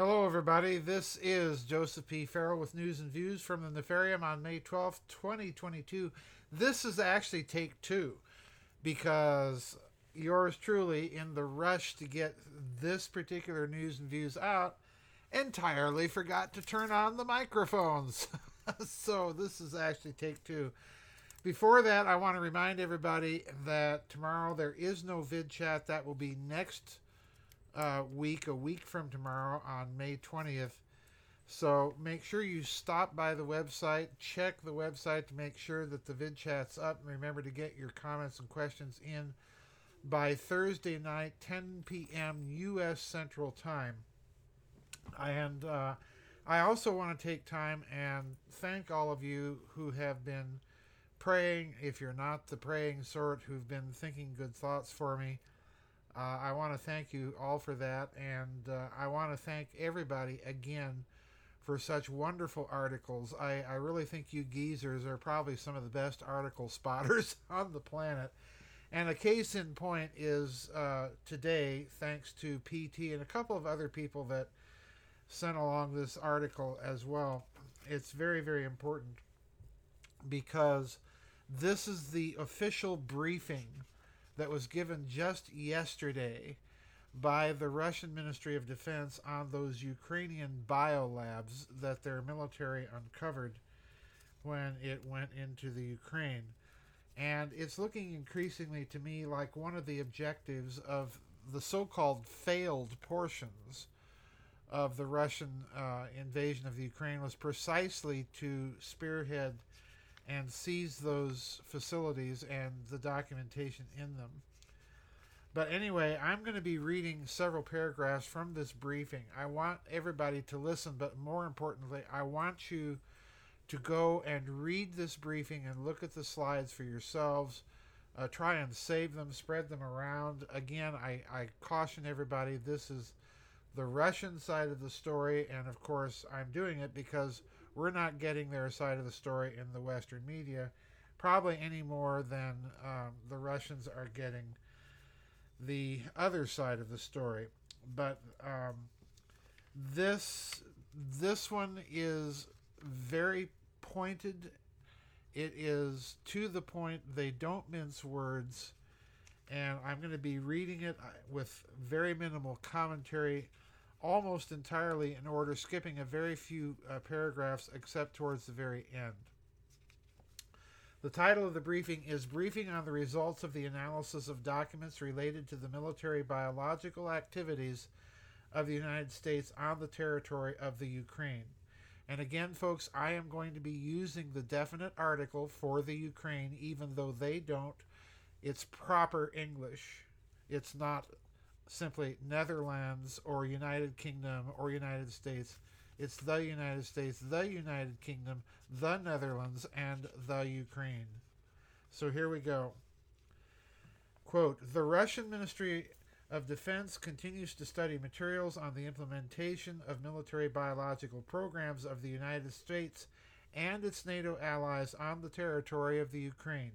Hello, everybody. This is Joseph P. Farrell with news and views from the Nefarium on May 12th, 2022. This is actually take two because yours truly, in the rush to get this particular news and views out, entirely forgot to turn on the microphones. so this is actually take two. Before that, I want to remind everybody that tomorrow there is no vid chat. That will be next uh, week, a week from tomorrow on May 20th. So make sure you stop by the website, check the website to make sure that the vid chat's up, and remember to get your comments and questions in by Thursday night, 10 p.m. U.S. Central Time. And uh, I also want to take time and thank all of you who have been praying, if you're not the praying sort, who've been thinking good thoughts for me. Uh, I want to thank you all for that, and uh, I want to thank everybody again for such wonderful articles. I, I really think you geezers are probably some of the best article spotters on the planet. And a case in point is uh, today, thanks to PT and a couple of other people that sent along this article as well. It's very, very important because this is the official briefing that was given just yesterday by the Russian Ministry of Defense on those Ukrainian biolabs that their military uncovered when it went into the Ukraine. And it's looking increasingly to me like one of the objectives of the so called failed portions of the Russian uh, invasion of the Ukraine was precisely to spearhead and seize those facilities and the documentation in them. But anyway, I'm going to be reading several paragraphs from this briefing. I want everybody to listen, but more importantly, I want you to go and read this briefing and look at the slides for yourselves. Uh, try and save them, spread them around. Again, I, I caution everybody this is the Russian side of the story, and of course, I'm doing it because we're not getting their side of the story in the Western media, probably any more than um, the Russians are getting the other side of the story. But um, this this one is very pointed. It is to the point. They don't mince words, and I'm going to be reading it uh, with very minimal commentary almost entirely in order, skipping a very few uh, paragraphs except towards the very end. The title of the briefing is Briefing on the Results of the Analysis of Documents Related to the Military Biological Activities of the United States on the Territory of the Ukraine. And again, folks, I am going to be using the definite article for the Ukraine, even though they don't. It's proper English. It's not simply Netherlands or United Kingdom or United States. It's the United States, the United Kingdom, the Netherlands, and the Ukraine. So here we go. Quote The Russian Ministry of Defense continues to study materials on the implementation of military biological programs of the United States and its NATO allies on the territory of the Ukraine.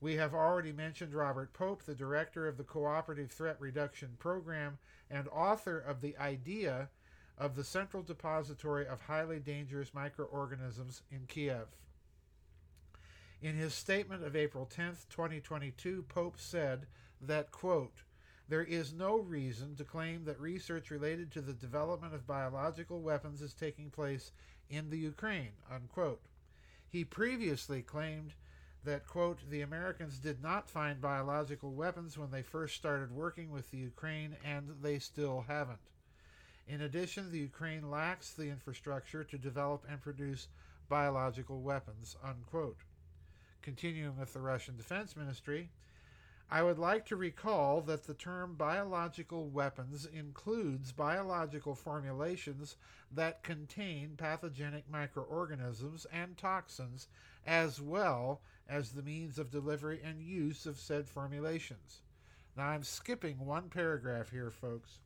We have already mentioned Robert Pope, the director of the Cooperative Threat Reduction Program and author of the idea of the Central Depository of Highly Dangerous Microorganisms in Kiev. In his statement of April 10, 2022, Pope said that, quote, there is no reason to claim that research related to the development of biological weapons is taking place in the Ukraine, unquote. He previously claimed that, quote, the Americans did not find biological weapons when they first started working with the Ukraine, and they still haven't. In addition, the Ukraine lacks the infrastructure to develop and produce biological weapons, unquote. Continuing with the Russian Defense Ministry, I would like to recall that the term biological weapons includes biological formulations that contain pathogenic microorganisms and toxins, as well as the means of delivery and use of said formulations. Now, I'm skipping one paragraph here, folks.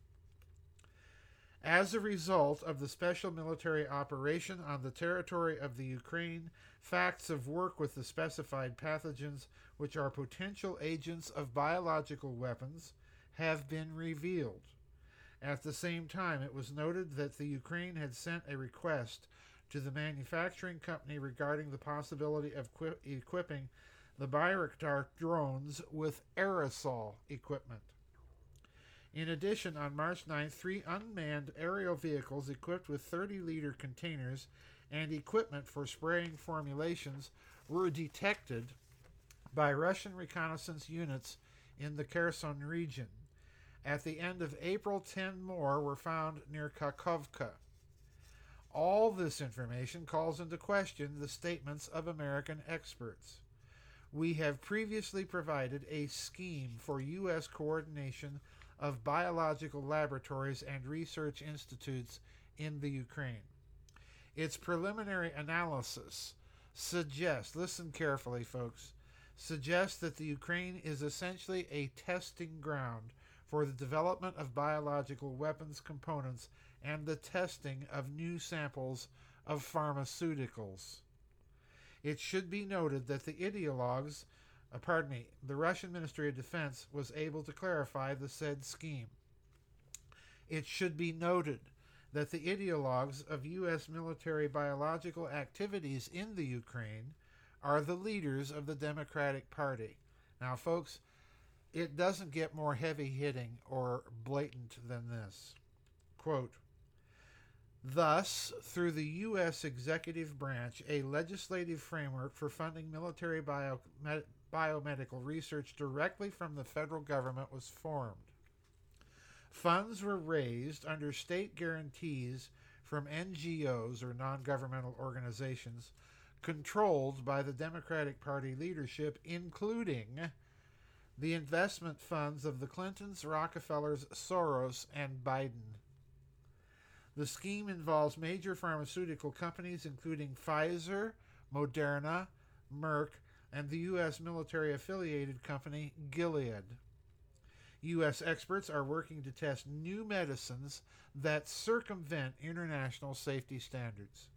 As a result of the special military operation on the territory of the Ukraine, facts of work with the specified pathogens, which are potential agents of biological weapons, have been revealed. At the same time, it was noted that the Ukraine had sent a request to the manufacturing company regarding the possibility of equipping the Bayraktar drones with aerosol equipment. In addition, on March 9, three unmanned aerial vehicles equipped with 30 liter containers and equipment for spraying formulations were detected by Russian reconnaissance units in the Kherson region. At the end of April, 10 more were found near Kakhovka. All this information calls into question the statements of American experts. We have previously provided a scheme for U.S. coordination of biological laboratories and research institutes in the Ukraine. Its preliminary analysis suggests, listen carefully, folks, suggests that the Ukraine is essentially a testing ground for the development of biological weapons components and the testing of new samples of pharmaceuticals. It should be noted that the ideologues uh, pardon me, the Russian Ministry of Defense was able to clarify the said scheme. It should be noted that the ideologues of U.S. military biological activities in the Ukraine are the leaders of the Democratic Party. Now, folks, it doesn't get more heavy hitting or blatant than this. Quote, Thus, through the U.S. executive branch, a legislative framework for funding military bio, biomedical research directly from the federal government was formed. Funds were raised under state guarantees from NGOs or non governmental organizations controlled by the Democratic Party leadership, including the investment funds of the Clintons, Rockefellers, Soros, and Biden. The scheme involves major pharmaceutical companies including Pfizer, Moderna, Merck, and the U.S. military affiliated company Gilead. U.S. experts are working to test new medicines that circumvent international safety standards.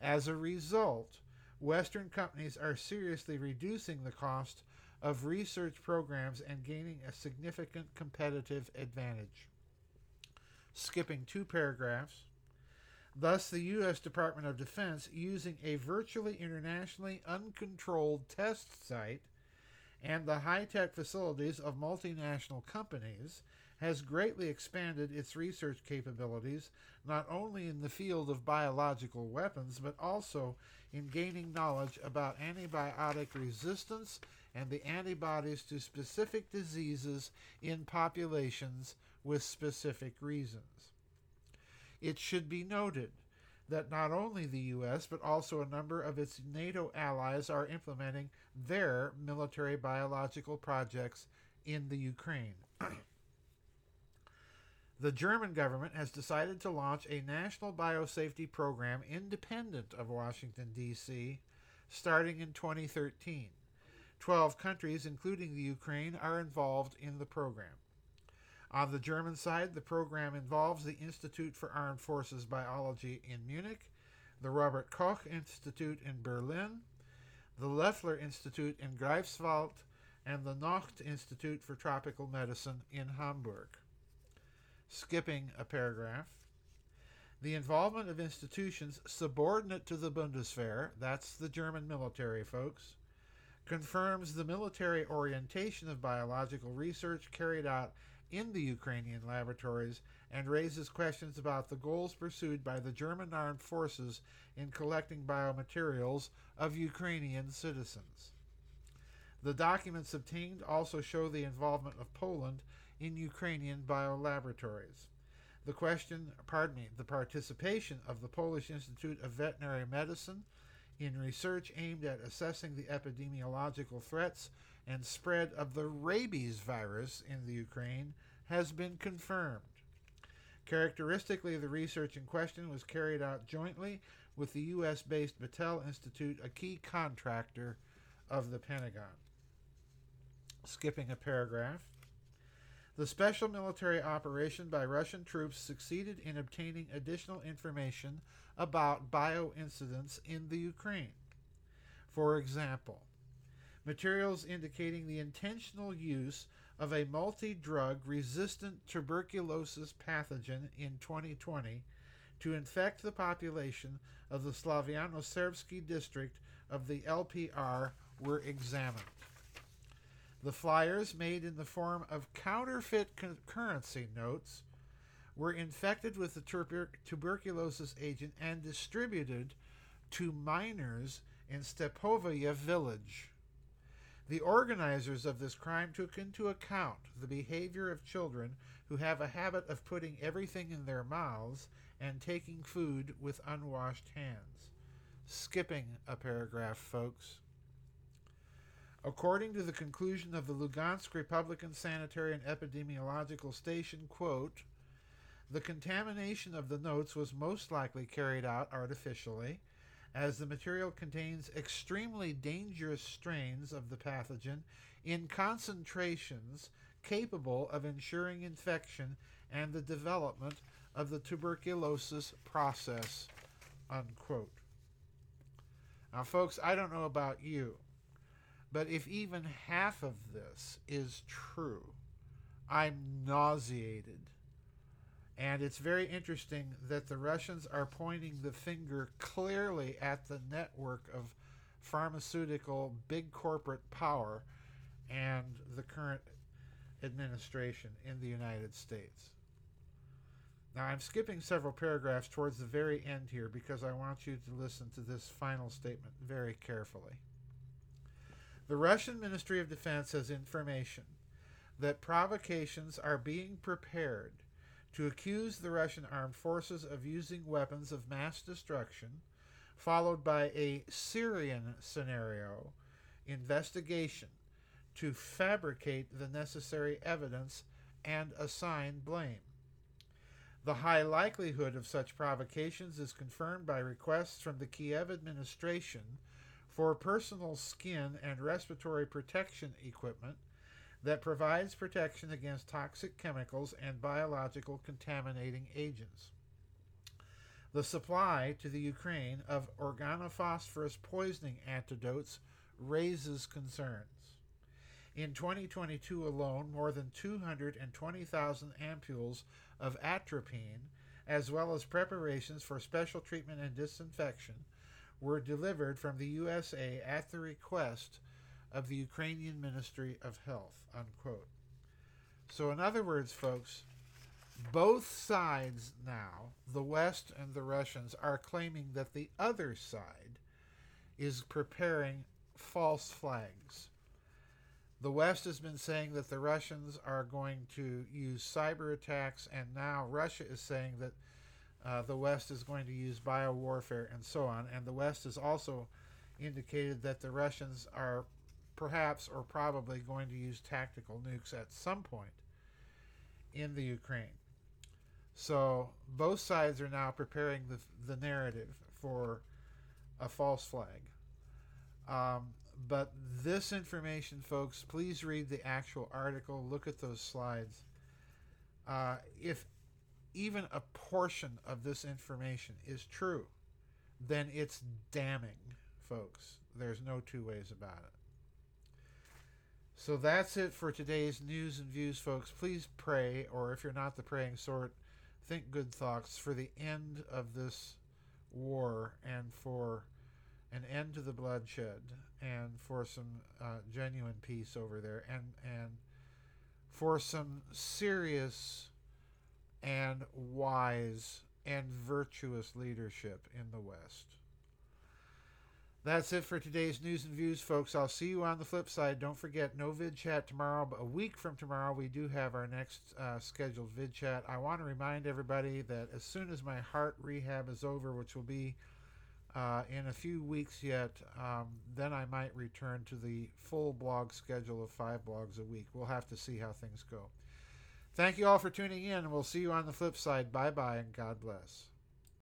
As a result, Western companies are seriously reducing the cost of research programs and gaining a significant competitive advantage. Skipping two paragraphs, Thus, the U.S. Department of Defense, using a virtually internationally uncontrolled test site and the high tech facilities of multinational companies, has greatly expanded its research capabilities not only in the field of biological weapons but also in gaining knowledge about antibiotic resistance and the antibodies to specific diseases in populations with specific reasons. It should be noted that not only the U.S., but also a number of its NATO allies are implementing their military biological projects in the Ukraine. the German government has decided to launch a national biosafety program independent of Washington, D.C., starting in 2013. Twelve countries, including the Ukraine, are involved in the program. On the German side, the program involves the Institute for Armed Forces Biology in Munich, the Robert Koch Institute in Berlin, the Loeffler Institute in Greifswald, and the Nocht Institute for Tropical Medicine in Hamburg. Skipping a paragraph. The involvement of institutions subordinate to the Bundeswehr, that's the German military, folks, confirms the military orientation of biological research carried out in the Ukrainian laboratories and raises questions about the goals pursued by the German armed forces in collecting biomaterials of Ukrainian citizens. The documents obtained also show the involvement of Poland in Ukrainian biolaboratories. The question, pardon me, the participation of the Polish Institute of Veterinary Medicine in research aimed at assessing the epidemiological threats and spread of the rabies virus in the Ukraine has been confirmed. Characteristically, the research in question was carried out jointly with the U.S. based Battelle Institute, a key contractor of the Pentagon. Skipping a paragraph. The special military operation by Russian troops succeeded in obtaining additional information about bioincidents in the Ukraine. For example, materials indicating the intentional use of a multi drug resistant tuberculosis pathogen in 2020 to infect the population of the Slaviano Serbsky district of the LPR were examined. The flyers, made in the form of counterfeit currency notes, were infected with the tuber- tuberculosis agent and distributed to minors in Stepovaya village. The organizers of this crime took into account the behavior of children who have a habit of putting everything in their mouths and taking food with unwashed hands. Skipping a paragraph, folks. According to the conclusion of the Lugansk Republican Sanitary and Epidemiological Station, quote, the contamination of the notes was most likely carried out artificially as the material contains extremely dangerous strains of the pathogen in concentrations capable of ensuring infection and the development of the tuberculosis process. Unquote. Now, folks, I don't know about you, but if even half of this is true, I'm nauseated and it's very interesting that the Russians are pointing the finger clearly at the network of pharmaceutical big corporate power and the current administration in the United States. Now, I'm skipping several paragraphs towards the very end here because I want you to listen to this final statement very carefully. The Russian Ministry of Defense has information that provocations are being prepared to accuse the Russian armed forces of using weapons of mass destruction, followed by a Syrian scenario investigation to fabricate the necessary evidence and assign blame. The high likelihood of such provocations is confirmed by requests from the Kiev administration for personal skin and respiratory protection equipment that provides protection against toxic chemicals and biological contaminating agents. The supply to the Ukraine of organophosphorus poisoning antidotes raises concerns. In 2022 alone, more than 220,000 ampules of atropine, as well as preparations for special treatment and disinfection, were delivered from the USA at the request of the Ukrainian Ministry of Health. Unquote. So, in other words, folks, both sides now, the West and the Russians, are claiming that the other side is preparing false flags. The West has been saying that the Russians are going to use cyber attacks, and now Russia is saying that uh, the West is going to use biowarfare and so on. And the West has also indicated that the Russians are perhaps or probably going to use tactical nukes at some point in the Ukraine. So both sides are now preparing the, the narrative for a false flag. Um, but this information, folks, please read the actual article, look at those slides. Uh, if even a portion of this information is true, then it's damning, folks. There's no two ways about it. So that's it for today's news and views, folks. Please pray, or if you're not the praying sort, think good thoughts for the end of this war and for an end to the bloodshed and for some uh, genuine peace over there and and for some serious and wise and virtuous leadership in the West. That's it for today's news and views, folks. I'll see you on the flip side. Don't forget, no vid chat tomorrow, but a week from tomorrow, we do have our next uh, scheduled vid chat. I want to remind everybody that as soon as my heart rehab is over, which will be uh, in a few weeks yet, um, then I might return to the full blog schedule of five blogs a week. We'll have to see how things go. Thank you all for tuning in, and we'll see you on the flip side. Bye bye, and God bless.